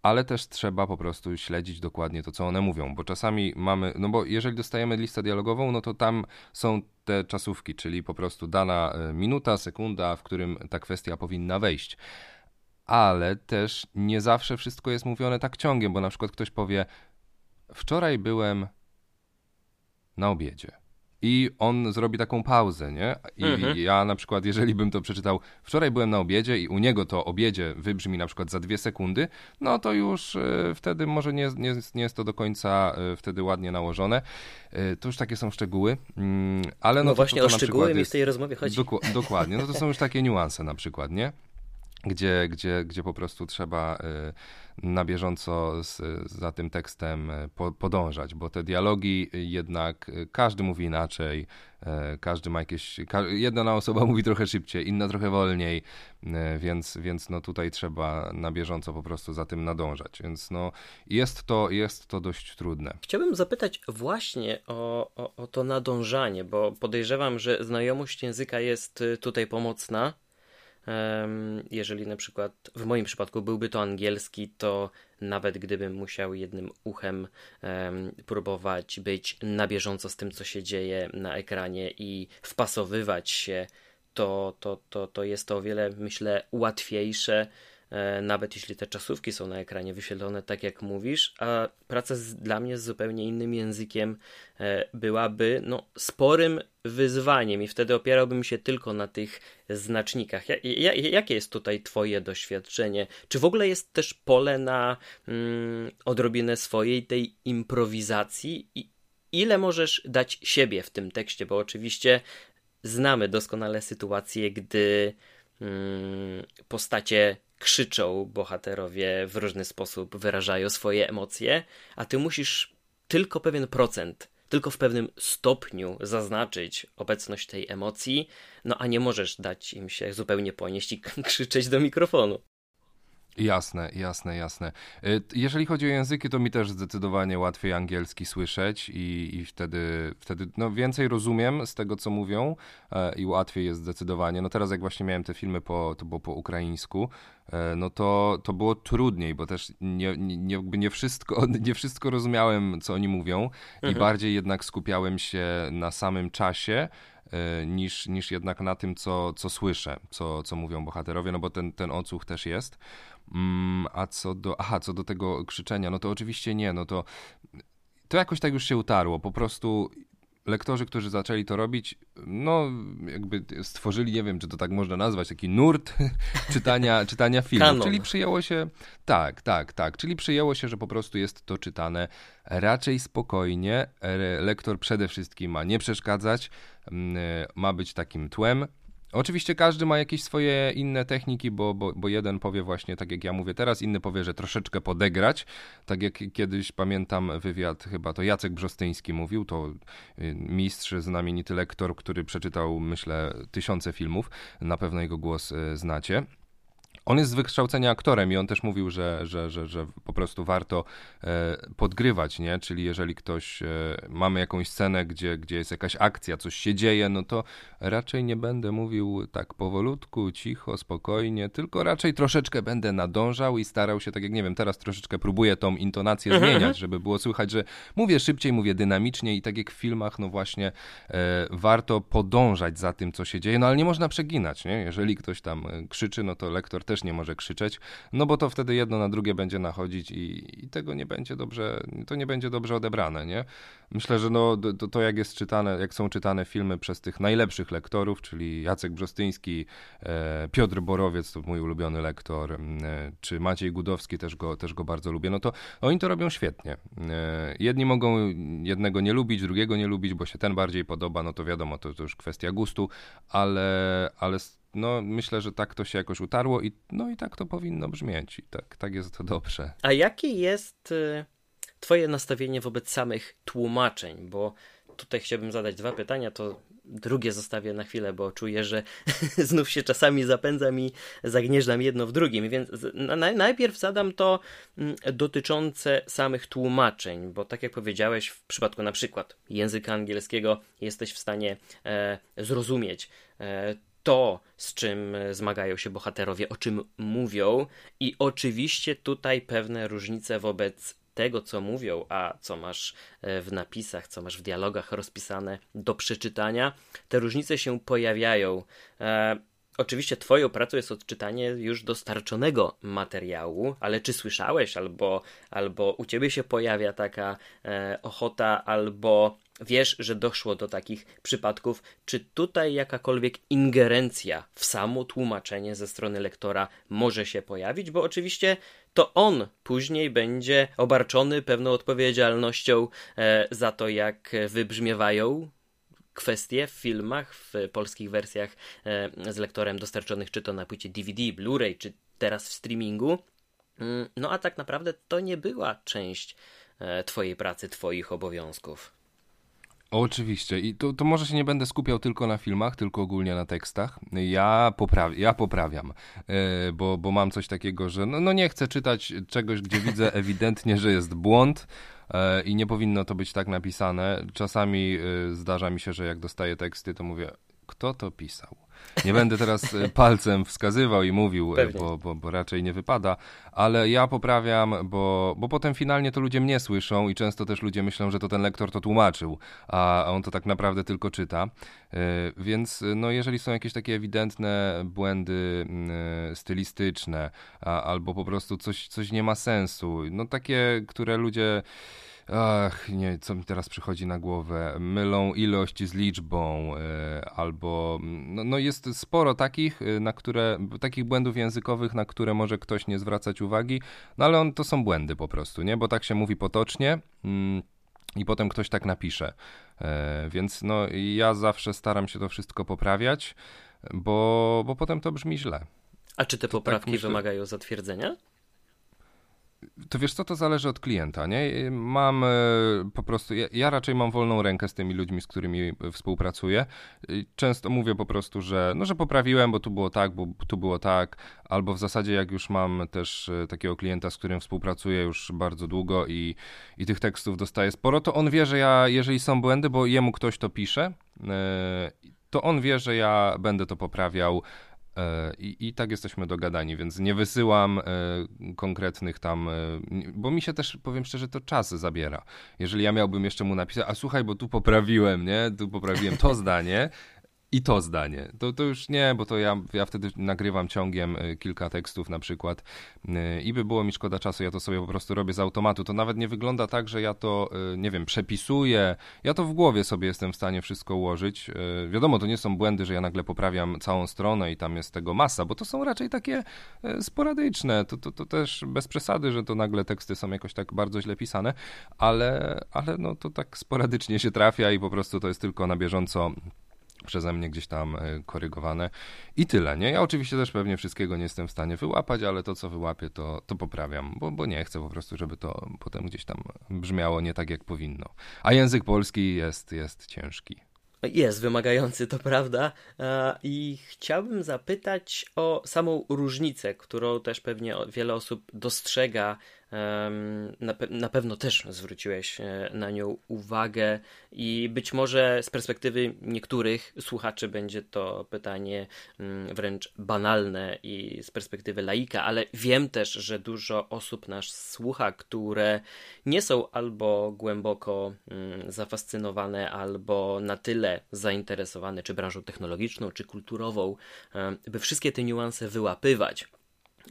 ale też trzeba po prostu śledzić dokładnie to, co one mówią, bo czasami mamy, no bo jeżeli dostajemy listę dialogową, no to tam są te czasówki, czyli po prostu dana minuta, sekunda, w którym ta kwestia powinna wejść. Ale też nie zawsze wszystko jest mówione tak ciągiem, bo na przykład ktoś powie: Wczoraj byłem na obiedzie i on zrobi taką pauzę, nie? I mhm. ja na przykład, jeżeli bym to przeczytał, wczoraj byłem na obiedzie i u niego to obiedzie wybrzmi na przykład za dwie sekundy, no to już y, wtedy może nie, nie, nie jest to do końca y, wtedy ładnie nałożone. Y, to już takie są szczegóły, y, ale no, no to, właśnie to, to o szczegóły mi w tej rozmowie chodzi. dokładnie, no to są już takie niuanse na przykład, nie? Gdzie, gdzie, gdzie po prostu trzeba na bieżąco z, za tym tekstem e, po, podążać, bo te dialogi jednak e, każdy mówi inaczej, każdy ma jakieś. Jedna osoba mówi trochę szybciej, inna trochę wolniej, więc, więc no tutaj trzeba na bieżąco po prostu za tym nadążać. Więc no jest to, jest to dość trudne. Chciałbym zapytać właśnie o, o, o to nadążanie, bo podejrzewam, że znajomość języka jest tutaj pomocna jeżeli na przykład w moim przypadku byłby to angielski, to nawet gdybym musiał jednym uchem próbować być na bieżąco z tym, co się dzieje na ekranie i wpasowywać się, to, to, to, to jest to o wiele, myślę, łatwiejsze nawet jeśli te czasówki są na ekranie wyświetlone tak jak mówisz, a praca z, dla mnie z zupełnie innym językiem e, byłaby no, sporym wyzwaniem i wtedy opierałbym się tylko na tych znacznikach. Ja, ja, jakie jest tutaj Twoje doświadczenie? Czy w ogóle jest też pole na mm, odrobinę swojej tej improwizacji i ile możesz dać siebie w tym tekście, bo oczywiście znamy doskonale sytuację, gdy mm, postacie krzyczą, bohaterowie w różny sposób wyrażają swoje emocje, a ty musisz tylko pewien procent, tylko w pewnym stopniu zaznaczyć obecność tej emocji, no a nie możesz dać im się zupełnie ponieść i krzyczeć do mikrofonu. Jasne, jasne, jasne. Y, jeżeli chodzi o języki, to mi też zdecydowanie łatwiej angielski słyszeć i, i wtedy, wtedy no, więcej rozumiem z tego, co mówią e, i łatwiej jest zdecydowanie. No teraz jak właśnie miałem te filmy po, to było po ukraińsku, e, no to, to było trudniej, bo też nie, nie, nie, wszystko, nie wszystko rozumiałem, co oni mówią mhm. i bardziej jednak skupiałem się na samym czasie, e, niż, niż jednak na tym, co, co słyszę, co, co mówią bohaterowie, no bo ten, ten odsłuch też jest. Mm, a co do, aha, co do tego krzyczenia, no to oczywiście nie, no to to jakoś tak już się utarło. Po prostu lektorzy, którzy zaczęli to robić, no jakby stworzyli, nie wiem, czy to tak można nazwać, taki nurt czytania, czytania filmów. Kanon. Czyli przyjęło się, tak, tak, tak, czyli przyjęło się, że po prostu jest to czytane raczej spokojnie. Lektor przede wszystkim ma nie przeszkadzać, mm, ma być takim tłem, Oczywiście każdy ma jakieś swoje inne techniki, bo, bo, bo jeden powie właśnie tak jak ja mówię teraz, inny powie, że troszeczkę podegrać. Tak jak kiedyś pamiętam wywiad, chyba to Jacek Brzostyński mówił, to y, mistrz, znamienity lektor, który przeczytał myślę tysiące filmów, na pewno jego głos y, znacie. On jest z wykształcenia aktorem i on też mówił, że, że, że, że po prostu warto e, podgrywać, nie? Czyli jeżeli ktoś, e, mamy jakąś scenę, gdzie, gdzie jest jakaś akcja, coś się dzieje, no to raczej nie będę mówił tak powolutku, cicho, spokojnie, tylko raczej troszeczkę będę nadążał i starał się, tak jak nie wiem, teraz troszeczkę próbuję tą intonację mhm, zmieniać, mhm. żeby było słychać, że mówię szybciej, mówię dynamicznie i tak jak w filmach, no właśnie e, warto podążać za tym, co się dzieje, no ale nie można przeginać, nie? Jeżeli ktoś tam krzyczy, no to lektor też też nie może krzyczeć, no bo to wtedy jedno na drugie będzie nachodzić i, i tego nie będzie dobrze, to nie będzie dobrze odebrane, nie? Myślę, że no, to, to jak jest czytane, jak są czytane filmy przez tych najlepszych lektorów, czyli Jacek Brzostyński, e, Piotr Borowiec, to mój ulubiony lektor, e, czy Maciej Gudowski, też go, też go bardzo lubię, no to oni to robią świetnie. E, jedni mogą jednego nie lubić, drugiego nie lubić, bo się ten bardziej podoba, no to wiadomo, to, to już kwestia gustu, ale, ale no myślę, że tak to się jakoś utarło i no i tak to powinno brzmieć i tak, tak jest to dobrze. A jakie jest y, twoje nastawienie wobec samych tłumaczeń, bo tutaj chciałbym zadać dwa pytania, to drugie zostawię na chwilę, bo czuję, że znów się czasami zapędzam i zagnieżdżam jedno w drugim, więc najpierw zadam to mm, dotyczące samych tłumaczeń, bo tak jak powiedziałeś, w przypadku na przykład języka angielskiego jesteś w stanie e, zrozumieć e, to, z czym zmagają się bohaterowie, o czym mówią, i oczywiście tutaj pewne różnice wobec tego, co mówią, a co masz e, w napisach, co masz w dialogach rozpisane do przeczytania, te różnice się pojawiają. E, Oczywiście Twoją pracą jest odczytanie już dostarczonego materiału, ale czy słyszałeś, albo, albo u Ciebie się pojawia taka e, ochota, albo wiesz, że doszło do takich przypadków, czy tutaj jakakolwiek ingerencja w samo tłumaczenie ze strony lektora może się pojawić, bo oczywiście to on później będzie obarczony pewną odpowiedzialnością e, za to, jak wybrzmiewają kwestie w filmach, w polskich wersjach e, z lektorem dostarczonych czy to na płycie DVD, Blu-ray, czy teraz w streamingu. Mm, no a tak naprawdę to nie była część e, Twojej pracy, Twoich obowiązków. Oczywiście. I to, to może się nie będę skupiał tylko na filmach, tylko ogólnie na tekstach. Ja, poprawi ja poprawiam, yy, bo, bo mam coś takiego, że no, no nie chcę czytać czegoś, gdzie widzę ewidentnie, że jest błąd, e, i nie powinno to być tak napisane. Czasami e, zdarza mi się, że jak dostaję teksty, to mówię, kto to pisał? Nie będę teraz e, palcem wskazywał i mówił, e, bo, bo, bo, raczej nie wypada, ale ja poprawiam, bo, bo potem finalnie to ludzie mnie słyszą i często też ludzie myślą, że to ten lektor to tłumaczył, a on to tak naprawdę tylko czyta. E, więc no, jeżeli są jakieś takie ewidentne błędy mm, stylistyczne, albo po prostu coś, coś nie ma sensu, no takie, które ludzie ach, nie, co mi teraz przychodzi na głowę, mylą ilość z liczbą, y, albo, no, no, jest sporo takich, e, na które, takich błędów językowych, na które może ktoś nie zwracać uwagi, no ale on, to są błędy po prostu, nie, bo tak się mówi potocznie, mm, i potem ktoś tak napisze. E, więc no, ja zawsze staram się to wszystko poprawiać, bo, bo potem to brzmi źle. A czy te poprawki tak wymagają zatwierdzenia? To wiesz co, to zależy od klienta, nie? Mam e, po prostu, ja, ja, raczej mam wolną rękę z tymi ludźmi, z którymi współpracuję. Często mówię po prostu, że no, że poprawiłem, bo tu było tak, bo tu było tak, albo w zasadzie jak już mam też e, takiego klienta, z którym współpracuję już bardzo długo i, i tych tekstów dostaję sporo, to on wie, że ja, jeżeli są błędy, bo jemu ktoś to pisze, e, to on wie, że ja będę to poprawiał E, I, I tak jesteśmy dogadani, więc nie wysyłam e, konkretnych tam, e, bo mi się też, powiem szczerze, to czas zabiera. Jeżeli ja miałbym jeszcze mu napisać, a słuchaj, bo tu poprawiłem, nie? Tu poprawiłem to zdanie, i to zdanie. To, to już nie, bo to ja, ja wtedy nagrywam ciągiem y, kilka tekstów na przykład y, i by było mi szkoda czasu, ja to sobie po prostu robię z automatu. To nawet nie wygląda tak, że ja to, y, nie wiem, przepisuję. Ja to w głowie sobie jestem w stanie wszystko ułożyć. Wiadomo, to nie są błędy, że ja nagle poprawiam całą stronę i tam jest tego masa, bo to są raczej takie sporadyczne. To, to, to też bez przesady, że to nagle teksty są jakoś tak bardzo źle pisane, ale, ale no to tak sporadycznie się trafia i po prostu to jest tylko na bieżąco przeze mnie gdzieś tam e, korygowane i tyle, nie? Ja oczywiście też pewnie wszystkiego nie jestem w stanie wyłapać, ale to, co wyłapię, to, to poprawiam, bo, bo nie chcę po prostu, żeby to potem gdzieś tam brzmiało nie tak, jak powinno. A język polski jest, jest ciężki. Jest wymagający, to prawda. E, I chciałbym zapytać o samą różnicę, którą też pewnie wiele osób dostrzega na, pe na pewno też zwróciłeś e, na nią uwagę i być może z perspektywy niektórych słuchaczy będzie to pytanie mm, wręcz banalne i z perspektywy laika, ale wiem też, że dużo osób nas słucha, które nie są albo głęboko mm, zafascynowane, albo na tyle zainteresowane czy branżą technologiczną, czy kulturową, by wszystkie te niuanse wyłapywać.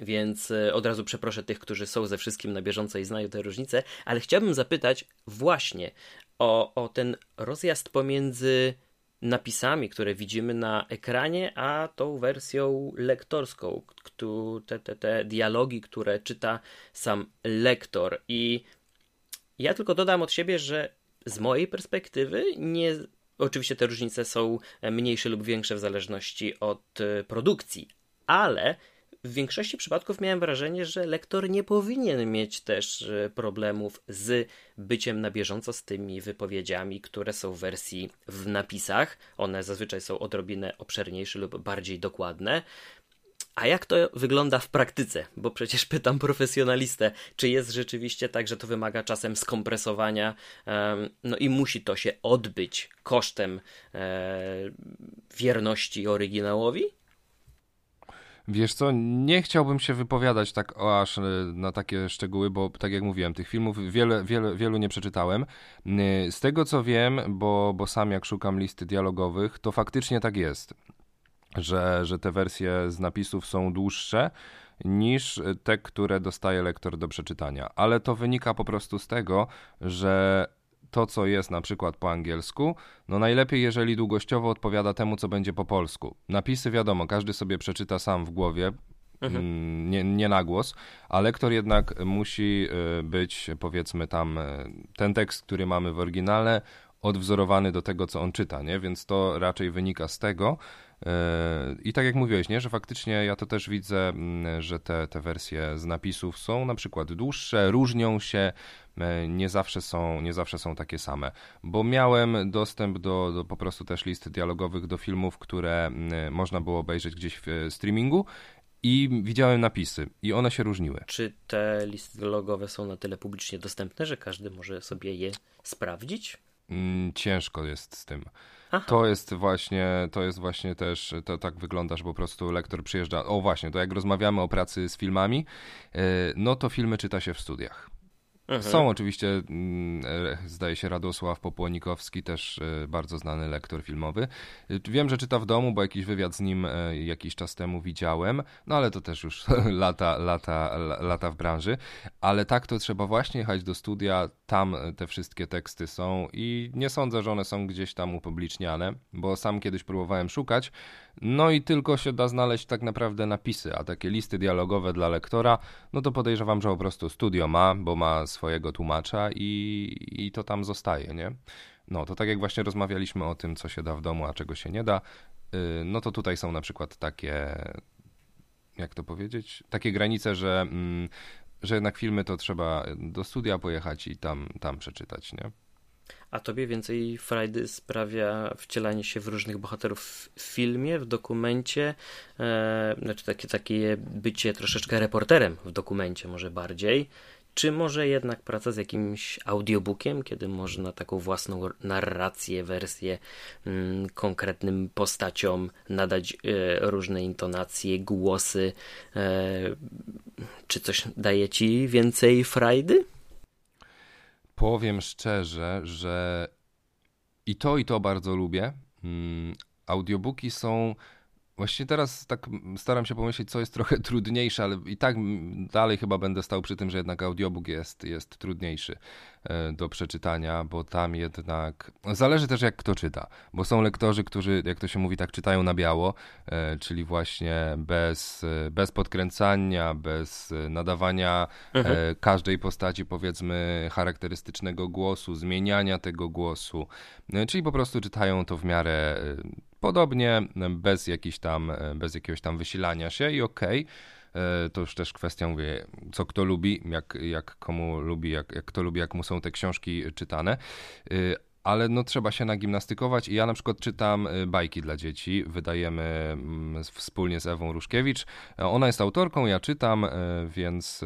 Więc e, od razu przeproszę tych, którzy są ze wszystkim na bieżąco i znają te różnice, ale chciałbym zapytać właśnie o, o ten rozjazd pomiędzy napisami, które widzimy na ekranie, a tą wersją lektorską, te, te, te dialogi, które czyta sam lektor. I ja tylko dodam od siebie, że z mojej perspektywy nie. Oczywiście te różnice są mniejsze lub większe w zależności od e, produkcji, ale w większości przypadków miałem wrażenie, że lektor nie powinien mieć też e, problemów z byciem na bieżąco z tymi wypowiedziami, które są w wersji w napisach. One zazwyczaj są odrobinę obszerniejsze lub bardziej dokładne. A jak to wygląda w praktyce? Bo przecież pytam profesjonalistę, czy jest rzeczywiście tak, że to wymaga czasem skompresowania, no i musi to się odbyć kosztem e, wierności oryginałowi? Wiesz co, nie chciałbym się wypowiadać tak o aż e, na takie szczegóły, bo tak jak mówiłem, tych filmów wiele, wiele, wielu nie przeczytałem. Z tego co wiem, bo, bo sam jak szukam listy dialogowych, to faktycznie tak jest, że, że te wersje z napisów są dłuższe niż te, które dostaje lektor do przeczytania. Ale to wynika po prostu z tego, że to, co jest na przykład po angielsku, no najlepiej, jeżeli długościowo odpowiada temu, co będzie po polsku. Napisy, wiadomo, każdy sobie przeczyta sam w głowie, mhm. Mm, nie, nie na głos, a lektor jednak musi y, być, powiedzmy tam, y, ten tekst, który mamy w oryginale, odwzorowany do tego, co on czyta, nie? Więc to raczej wynika z tego. E, I tak jak mówiłeś, nie, że faktycznie ja to też widzę, mm, że te, te wersje z napisów są na przykład dłuższe, różnią się, e, nie zawsze są, nie zawsze są takie same. Bo miałem dostęp do, do po prostu też list dialogowych do filmów, które mm, można było obejrzeć gdzieś w streamingu i widziałem napisy i one się różniły. Czy te listy dialogowe są na tyle publicznie dostępne, że każdy może sobie je sprawdzić? Mm, ciężko jest z tym. To jest właśnie, to jest właśnie też, to tak wygląda, że po prostu lektor przyjeżdża. O właśnie, to jak rozmawiamy o pracy z filmami, e, no to filmy czyta się w studiach. Mhm. Są oczywiście, mm, e, zdaje się, Radosław Popłonikowski, też e, bardzo znany lektor filmowy. E, wiem, że czyta w domu, bo jakiś wywiad z nim jakiś czas temu widziałem, no ale to też już lata, lata, lata w branży. Ale tak to trzeba właśnie jechać do studia, tam te wszystkie teksty są i nie sądzę, że one są gdzieś tam upubliczniane, bo sam kiedyś próbowałem szukać, no i tylko się da znaleźć tak naprawdę napisy, a takie listy dialogowe dla lektora, no to podejrzewam, że po prostu studio ma, bo ma swoje swojego tłumacza i, i to tam zostaje, nie? No, to tak jak właśnie rozmawialiśmy o tym, co się da w domu, a czego się nie da, y, no to tutaj są na przykład takie, jak to powiedzieć, takie granice, że, mm, że jednak filmy to trzeba do studia pojechać i tam, tam przeczytać, nie? A tobie więcej frajdy sprawia wcielanie się w różnych bohaterów w filmie, w dokumencie, e, znaczy takie, takie bycie troszeczkę reporterem w dokumencie może bardziej, czy może jednak praca z jakimś audiobookiem, kiedy można taką własną narrację, wersję mm, konkretnym postaciom nadać e, różne intonacje, głosy? E, czy coś daje ci więcej frajdy? Powiem szczerze, że i to, i to bardzo lubię. Mm, audiobooki są Właśnie teraz tak staram się pomyśleć, co jest trochę trudniejsze, ale i tak dalej chyba będę stał przy tym, że jednak audiobook jest, jest trudniejszy do przeczytania, bo tam jednak zależy też jak kto czyta, bo są lektorzy, którzy, jak to się mówi, tak czytają na biało, e, czyli właśnie bez, bez podkręcania, bez nadawania mhm. E, każdej postaci, powiedzmy, charakterystycznego głosu, zmieniania tego głosu, czyli po prostu czytają to w miarę Podobnie, bez, jakiś tam, bez jakiegoś tam wysilania się i okej. Okay. To już też kwestia, mówię, co kto lubi, jak, jak komu lubi, jak, jak kto lubi, jak mu są te książki czytane y, ale no trzeba się nagimnastykować i ja na przykład czytam y, bajki dla dzieci, wydajemy mm, wspólnie z Ewą Ruszkiewicz. Ona jest autorką, ja czytam, więc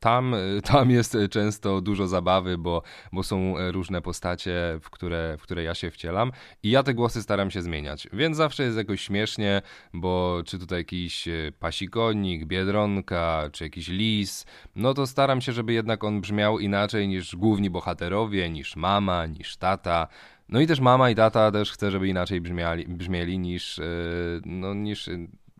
tam, tam jest często dużo zabawy, bo, bo są różne postacie, w które, w które ja się wcielam i ja te głosy staram się zmieniać. Więc zawsze jest jakoś śmiesznie, bo czy tutaj jakiś e, pasikonik, biedronka, czy jakiś lis, no to staram się, żeby jednak on brzmiał inaczej niż główni bohaterowie, niż mama, niż tata. No i też mama i tata też chcę, żeby inaczej brzmiali, brzmieli niż, e, no, niż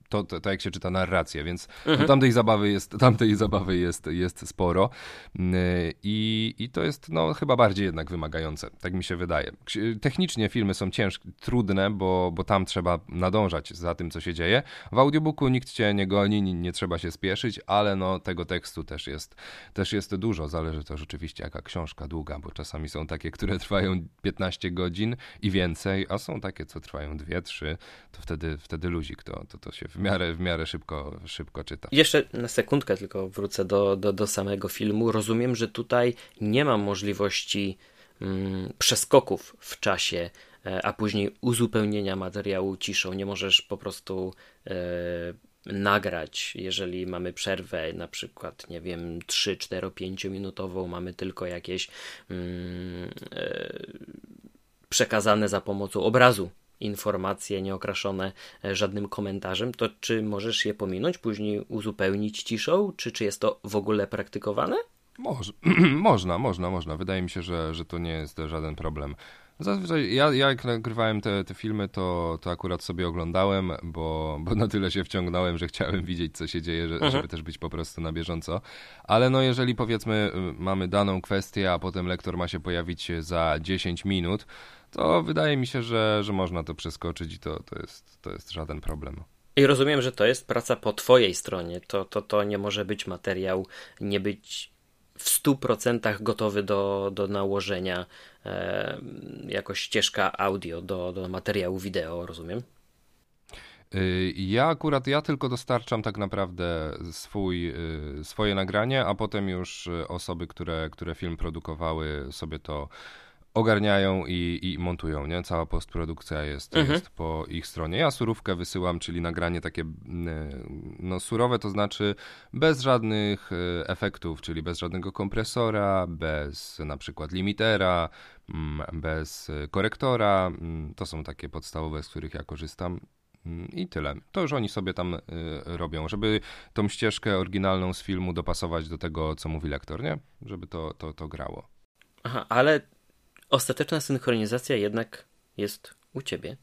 to, to, to, jak się czyta narrację, więc mhm. tamtej zabawy jest, tamtej zabawy jest, jest sporo mm, I, i to jest no, chyba bardziej jednak wymagające, tak mi się wydaje. Technicznie filmy są ciężkie, trudne, bo, bo tam trzeba nadążać za tym, co się dzieje. W audiobooku nikt cię nie goni, nie, nie trzeba się spieszyć, ale no, tego tekstu też jest, też jest dużo, zależy to rzeczywiście jaka książka długa, bo czasami są takie, które trwają 15 godzin i więcej, a są takie, co trwają 2-3, to wtedy, wtedy luzik, to, to, to się w miarę, w miarę szybko, szybko czyta. Jeszcze na sekundkę tylko wrócę do, do, do samego filmu. Rozumiem, że tutaj nie ma możliwości mm, przeskoków w czasie, e, a później uzupełnienia materiału ciszą. Nie możesz po prostu e, nagrać, jeżeli mamy przerwę, na przykład, nie wiem, 3, 4, 5 minutową, mamy tylko jakieś mm, e, przekazane za pomocą obrazu informacje nieokraszone e, żadnym komentarzem, to czy możesz je pominąć, później uzupełnić ciszą, czy, czy jest to w ogóle praktykowane? Może, można, można, można. Wydaje mi się, że, że to nie jest żaden problem. Zazwyczaj ja, ja jak nagrywałem te, te filmy, to, to akurat sobie oglądałem, bo, bo na tyle się wciągnąłem, że chciałem widzieć, co się dzieje, że, mhm. żeby też być po prostu na bieżąco. Ale no jeżeli powiedzmy y, mamy daną kwestię, a potem lektor ma się pojawić za 10 minut, to wydaje mi się, że, że można to przeskoczyć i to, to, jest, to jest żaden problem. I rozumiem, że to jest praca po twojej stronie. To, to, to nie może być materiał, nie być w 100% gotowy do, do nałożenia e, jako ścieżka audio do, do materiału wideo, rozumiem? Y, ja akurat, ja tylko dostarczam tak naprawdę swój, y, swoje nagranie, a potem już osoby, które, które film produkowały sobie to ogarniają i, i montują, nie? Cała postprodukcja jest, mhm. jest po ich stronie. Ja surówkę wysyłam, czyli nagranie takie no surowe, to znaczy bez żadnych e, efektów, czyli bez żadnego kompresora, bez na przykład limitera, bez korektora. Mm, to są takie podstawowe, z których ja korzystam. Mm, I tyle. To już oni sobie tam y, robią, żeby tą ścieżkę oryginalną z filmu dopasować do tego, co mówi lektor, nie? Żeby to, to, to grało. Aha, ale ostateczna synchronizacja jednak jest u ciebie.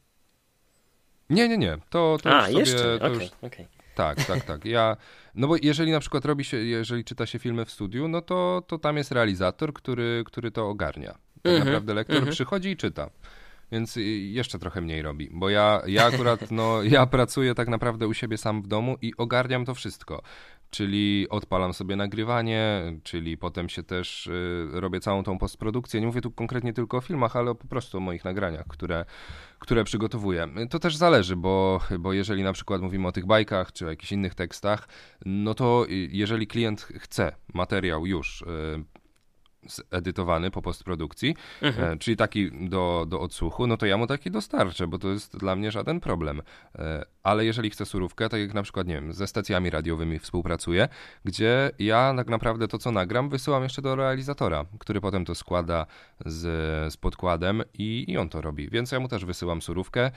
Nie, nie, nie. To, to A, sobie, jeszcze? Okej, okay, okay. Tak, tak, tak. Ja, no bo jeżeli na przykład robi się, jeżeli czyta się filmy w studiu, no to, to tam jest realizator, który, który to ogarnia. Tak mm -hmm, naprawdę lektor mm -hmm. przychodzi i czyta. Więc jeszcze trochę mniej robi, bo ja, ja akurat, no, ja pracuję tak naprawdę u siebie sam w domu i ogarniam to wszystko czyli odpalam sobie nagrywanie, czyli potem się też y, robię całą tą postprodukcję. Nie mówię tu konkretnie tylko o filmach, ale po prostu o moich nagraniach, które, które przygotowuję. To też zależy, bo, bo jeżeli na przykład mówimy o tych bajkach czy o jakichś innych tekstach, no to jeżeli klient chce materiał już y, zedytowany po postprodukcji, mhm. E, czyli taki do, do odsłuchu, no to ja mu taki dostarczę, bo to jest dla mnie żaden problem. E, ale jeżeli chcę surówkę, tak jak na przykład, nie wiem, ze stacjami radiowymi współpracuję, gdzie ja tak naprawdę to, co nagram, wysyłam jeszcze do realizatora, który potem to składa z, z podkładem i, i on to robi. Więc ja mu też wysyłam surówkę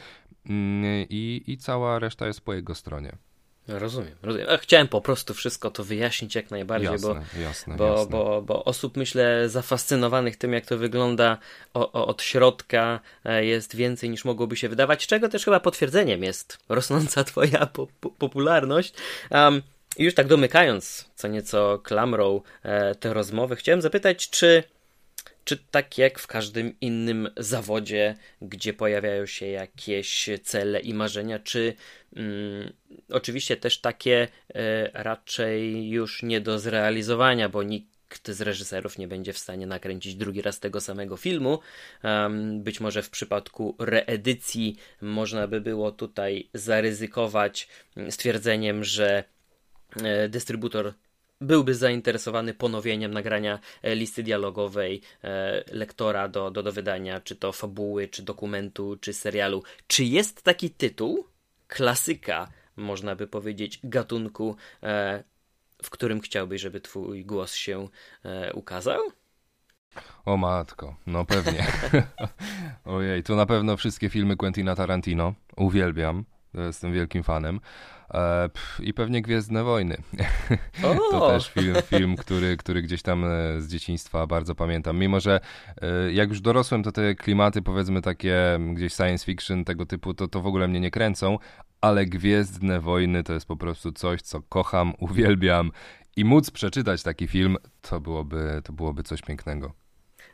mm, i, i cała reszta jest po jego stronie. Rozumiem, rozumiem. Chciałem po prostu wszystko to wyjaśnić jak najbardziej, jasne, bo, jasne, bo, jasne. Bo, bo osób, myślę, zafascynowanych tym, jak to wygląda o, o, od środka e, jest więcej niż mogłoby się wydawać, czego też chyba potwierdzeniem jest rosnąca Twoja po, po, popularność. Um, już tak domykając co nieco klamrą e, te rozmowy, chciałem zapytać, czy czy tak jak w każdym innym zawodzie, gdzie pojawiają się jakieś cele i marzenia, czy mm, oczywiście też takie e, raczej już nie do zrealizowania, bo nikt z reżyserów nie będzie w stanie nakręcić drugi raz tego samego filmu. Um, być może w przypadku reedycji można by było tutaj zaryzykować stwierdzeniem, że e, dystrybutor byłby zainteresowany ponowieniem nagrania e, listy dialogowej e, lektora do, do, do wydania, czy to fabuły, czy dokumentu, czy serialu. Czy jest taki tytuł, klasyka, można by powiedzieć, gatunku, e, w którym chciałbyś, żeby twój głos się ukazał? O matko, no pewnie. Ojej, to na pewno wszystkie filmy Quentina Tarantino. Uwielbiam, jestem wielkim fanem. E, I pewnie Gwiezdne Wojny. To też film, film który, który gdzieś tam e, z dzieciństwa bardzo pamiętam. Mimo, że e, jak już dorosłem, to te klimaty, powiedzmy takie gdzieś science fiction tego typu, to, to w ogóle mnie nie kręcą, ale Gwiezdne Wojny to jest po prostu coś, co kocham, uwielbiam i móc przeczytać taki film, to byłoby, to byłoby coś pięknego.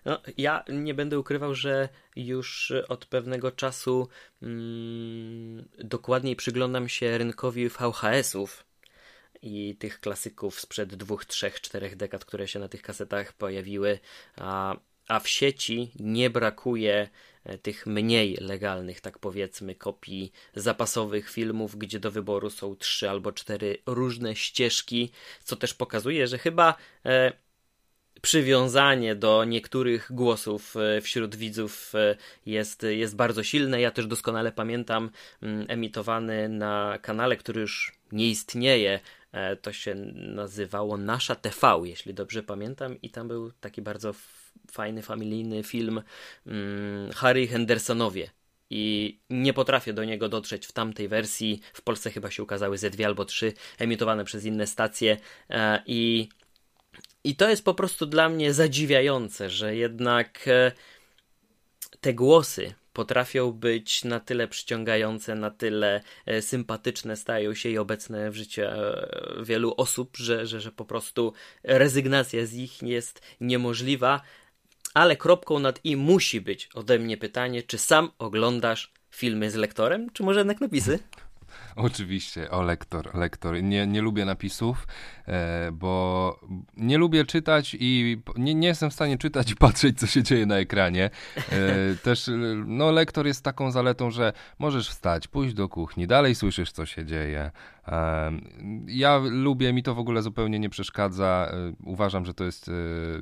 No, ja nie będę ukrywał, że już od pewnego czasu mm, dokładniej przyglądam się rynkowi VHS-ów i tych klasyków sprzed dwóch, trzech, czterech dekad, które się na tych kasetach pojawiły, a, a w sieci nie brakuje e, tych mniej legalnych, tak powiedzmy, kopii zapasowych filmów, gdzie do wyboru są trzy albo cztery różne ścieżki, co też pokazuje, że chyba e, przywiązanie do niektórych głosów e, wśród widzów e, jest, jest bardzo silne. Ja też doskonale pamiętam mm, emitowany na kanale, który już nie istnieje. E, to się nazywało Nasza TV, jeśli dobrze pamiętam, i tam był taki bardzo fajny, familijny film mm, Harry Hendersonowie i nie potrafię do niego dotrzeć w tamtej wersji. W Polsce chyba się ukazały ze dwie albo trzy, emitowane przez inne stacje i i to jest po prostu dla mnie zadziwiające, że jednak e, te głosy potrafią być na tyle przyciągające, na tyle e, sympatyczne stają się i obecne w życiu e, wielu osób, że, że, że po prostu rezygnacja z ich jest niemożliwa. Ale kropką nad i musi być ode mnie pytanie, czy sam oglądasz filmy z lektorem, czy może jednak napisy? Oczywiście, o lektor, lektor. Nie, nie lubię napisów, e, bo nie lubię czytać i nie, nie jestem w stanie czytać i patrzeć, co się dzieje na ekranie. E, też, no, lektor jest taką zaletą, że możesz wstać, pójść do kuchni, dalej słyszysz, co się dzieje. E, ja lubię, mi to w ogóle zupełnie nie przeszkadza. E, uważam, że to jest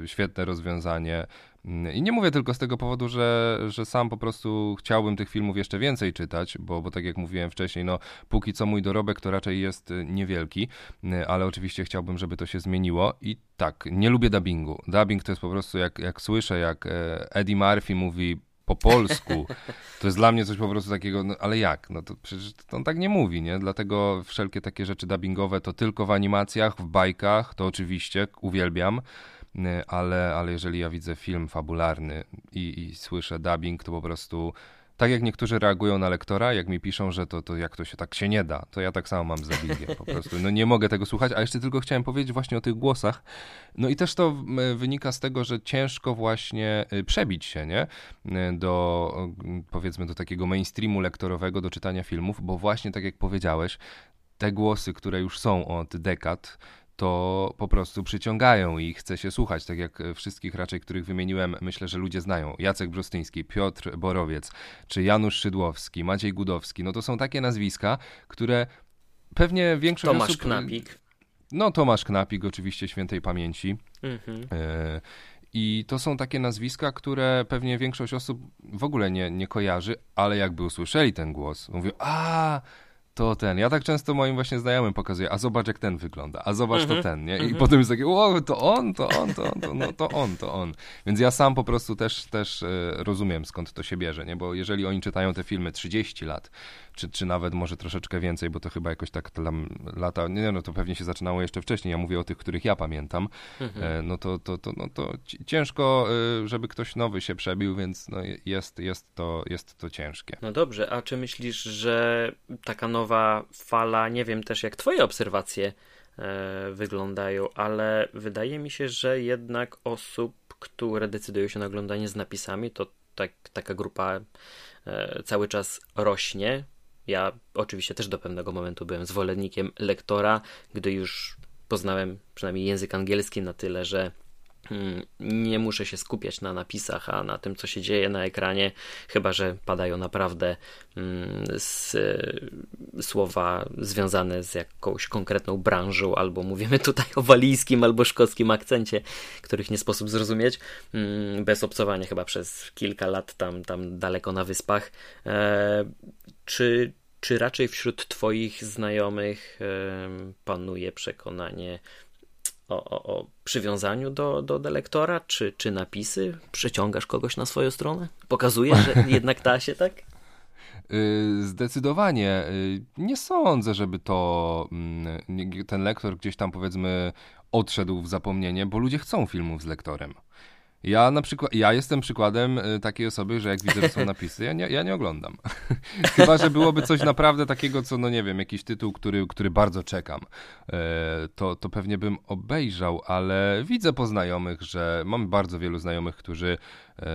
e, świetne rozwiązanie. I nie mówię tylko z tego powodu, że, że sam po prostu chciałbym tych filmów jeszcze więcej czytać, bo, bo tak jak mówiłem wcześniej, no póki co mój dorobek to raczej jest y, niewielki, y, ale oczywiście chciałbym, żeby to się zmieniło i tak, nie lubię dubbingu. Dubbing to jest po prostu jak, jak słyszę, jak e, Eddie Murphy mówi po polsku. To jest dla mnie coś po prostu takiego, no ale jak? No to przecież on tak nie mówi, nie? Dlatego wszelkie takie rzeczy dubbingowe to tylko w animacjach, w bajkach, to oczywiście uwielbiam. Y, ale, ale jeżeli ja widzę film fabularny i, i słyszę dubbing, to po prostu tak jak niektórzy reagują na lektora, jak mi piszą, że to, to jak to się tak się nie da, to ja tak samo mam z po prostu. No nie mogę tego słuchać, a jeszcze tylko chciałem powiedzieć właśnie o tych głosach. No i też to wynika z tego, że ciężko właśnie y, przebić się, nie? Y, do powiedzmy do takiego mainstreamu lektorowego, do czytania filmów, bo właśnie tak jak powiedziałeś, te głosy, które już są od dekad, to po prostu przyciągają i chce się słuchać, tak jak wszystkich raczej, których wymieniłem, myślę, że ludzie znają. Jacek Brzostyński, Piotr Borowiec, czy Janusz Szydłowski, Maciej Gudowski, no to są takie nazwiska, które pewnie większość Tomasz osób... Knapik. No Tomasz Knapik, oczywiście świętej pamięci. Mhm. E, I to są takie nazwiska, które pewnie większość osób w ogóle nie, nie kojarzy, ale jakby usłyszeli ten głos, mówią, a to ten. Ja tak często moim właśnie znajomym pokazuję, a zobacz jak ten wygląda, a zobacz to ten, nie? I potem jest takie, o, to on, to on, to on, to, no, to on, to on. Więc ja sam po prostu też, też e, rozumiem skąd to się bierze, nie? Bo jeżeli oni czytają te filmy 30 lat, czy, czy nawet może troszeczkę więcej, bo to chyba jakoś tak tam lata, nie no to pewnie się zaczynało jeszcze wcześniej, ja mówię o tych, których ja pamiętam, e, no to, to, to, no to ci- ciężko, e, żeby ktoś nowy się przebił, więc no jest, jest, to, jest to ciężkie. No dobrze, a czy myślisz, że taka nowa fala, nie wiem też jak twoje obserwacje e, wyglądają, ale wydaje mi się, że jednak osób, które decydują się na oglądanie z napisami, to tak, taka grupa cały czas rośnie. Ja oczywiście też do pewnego momentu byłem zwolennikiem lektora, gdy już poznałem przynajmniej język angielski na tyle, że nie muszę się skupiać na napisach, a na tym, co się dzieje na ekranie, chyba że padają naprawdę z, e, słowa związane z jakąś konkretną branżą, albo mówimy tutaj o walijskim albo szkockim akcencie, których nie sposób zrozumieć, mm, bez obcowania chyba przez kilka lat tam, tam daleko na wyspach. E, czy, czy raczej wśród Twoich znajomych panuje przekonanie o, o, o przywiązaniu do, do, do lektora, czy, czy napisy? Przeciągasz kogoś na swoją stronę? Pokazujesz, że jednak da się tak? Y, Zdecydowanie. y, Nie sądzę, żeby to mm, ten lektor gdzieś tam powiedzmy odszedł w zapomnienie, bo ludzie chcą filmów z lektorem. Ja na przykład, ja jestem przykładem y, takiej osoby, że jak widzę, że są napisy, ja nie, ja nie oglądam. Chyba, że byłoby coś naprawdę takiego, co, no nie wiem, jakiś tytuł, który, który bardzo czekam, e, to, to pewnie bym obejrzał, ale widzę po znajomych, że mam bardzo wielu znajomych, którzy e,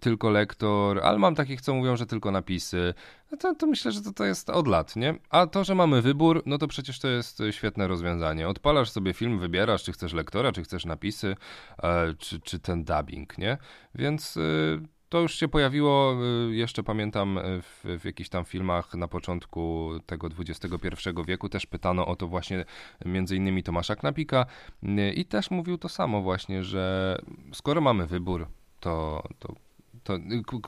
tylko lektor, ale mam takich, co mówią, że tylko napisy. No to, to myślę, że to, to jest od lat, nie? A to, że mamy wybór, no to przecież to jest e, świetne rozwiązanie. Odpalasz sobie film, wybierasz, czy chcesz lektora, czy chcesz napisy, e, czy, czy ten dubbing, nie? Więc e, to już się pojawiło, y, jeszcze pamiętam, y, w, w jakichś tam filmach na początku tego XXI wieku też pytano o to właśnie między innymi Tomasza Knapika i też mówił to samo właśnie, że skoro mamy wybór, to, to to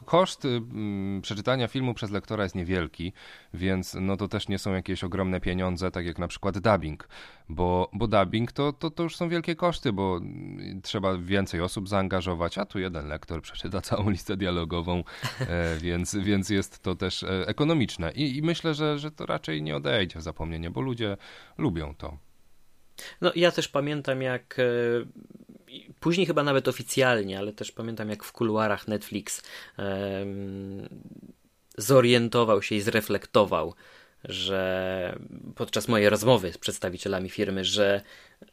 koszt y, mm, przeczytania filmu przez lektora jest niewielki, więc no to też nie są jakieś ogromne pieniądze, tak jak na przykład dubbing, bo, bo dubbing to, to, to już są wielkie koszty, bo mm, trzeba więcej osób zaangażować, a tu jeden lektor przeczyta całą listę dialogową, e, więc, więc jest to też e, ekonomiczne I, i myślę, że, że to raczej nie odejdzie w zapomnienie, bo ludzie lubią to. No ja też pamiętam jak e, później chyba nawet oficjalnie, ale też pamiętam jak w kuluarach Netflix zorientował się i zreflektował, że podczas mojej rozmowy z przedstawicielami firmy, że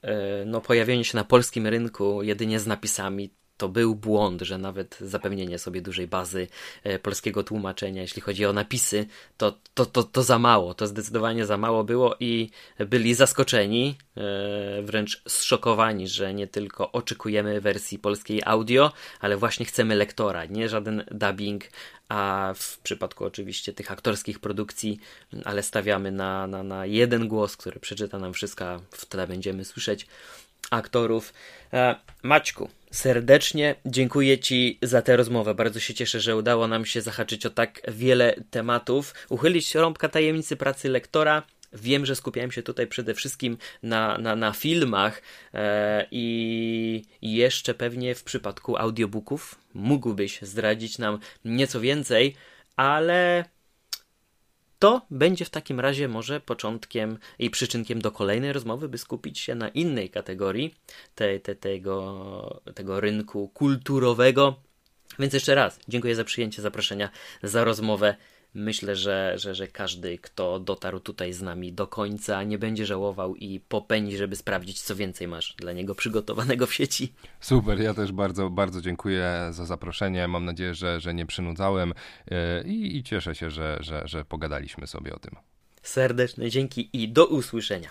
e, no, pojawienie się na polskim rynku jedynie z napisami to był błąd, że nawet zapewnienie sobie dużej bazy e, polskiego tłumaczenia, jeśli chodzi o napisy, to, to, to, to za mało, to zdecydowanie za mało było i byli zaskoczeni, e, wręcz zszokowani, że nie tylko oczekujemy wersji polskiej audio, ale właśnie chcemy lektora, nie żaden dubbing, a w przypadku oczywiście tych aktorskich produkcji, ale stawiamy na, na, na jeden głos, który przeczyta nam wszystko, w tle będziemy słyszeć aktorów. E, Maćku, serdecznie dziękuję Ci za tę rozmowę. Bardzo się cieszę, że udało nam się zahaczyć o tak wiele tematów, uchylić rąbka tajemnicy pracy lektora. Wiem, że skupiałem się tutaj przede wszystkim na, na, na filmach e, i jeszcze pewnie w przypadku audiobooków mógłbyś zdradzić nam nieco więcej, ale to będzie w takim razie może początkiem i przyczynkiem do kolejnej rozmowy, by skupić się na innej kategorii te, te, tego, tego rynku kulturowego. Więc jeszcze raz dziękuję za przyjęcie zaproszenia, za rozmowę. Myślę, że, że, że każdy, kto dotarł tutaj z nami do końca, nie będzie żałował i popędzi, żeby sprawdzić, co więcej masz dla niego przygotowanego w sieci. Super, ja też bardzo, bardzo dziękuję za zaproszenie. Mam nadzieję, że, że nie przynudzałem e, i, i cieszę się, że, że, że pogadaliśmy sobie o tym. Serdeczne dzięki i do usłyszenia.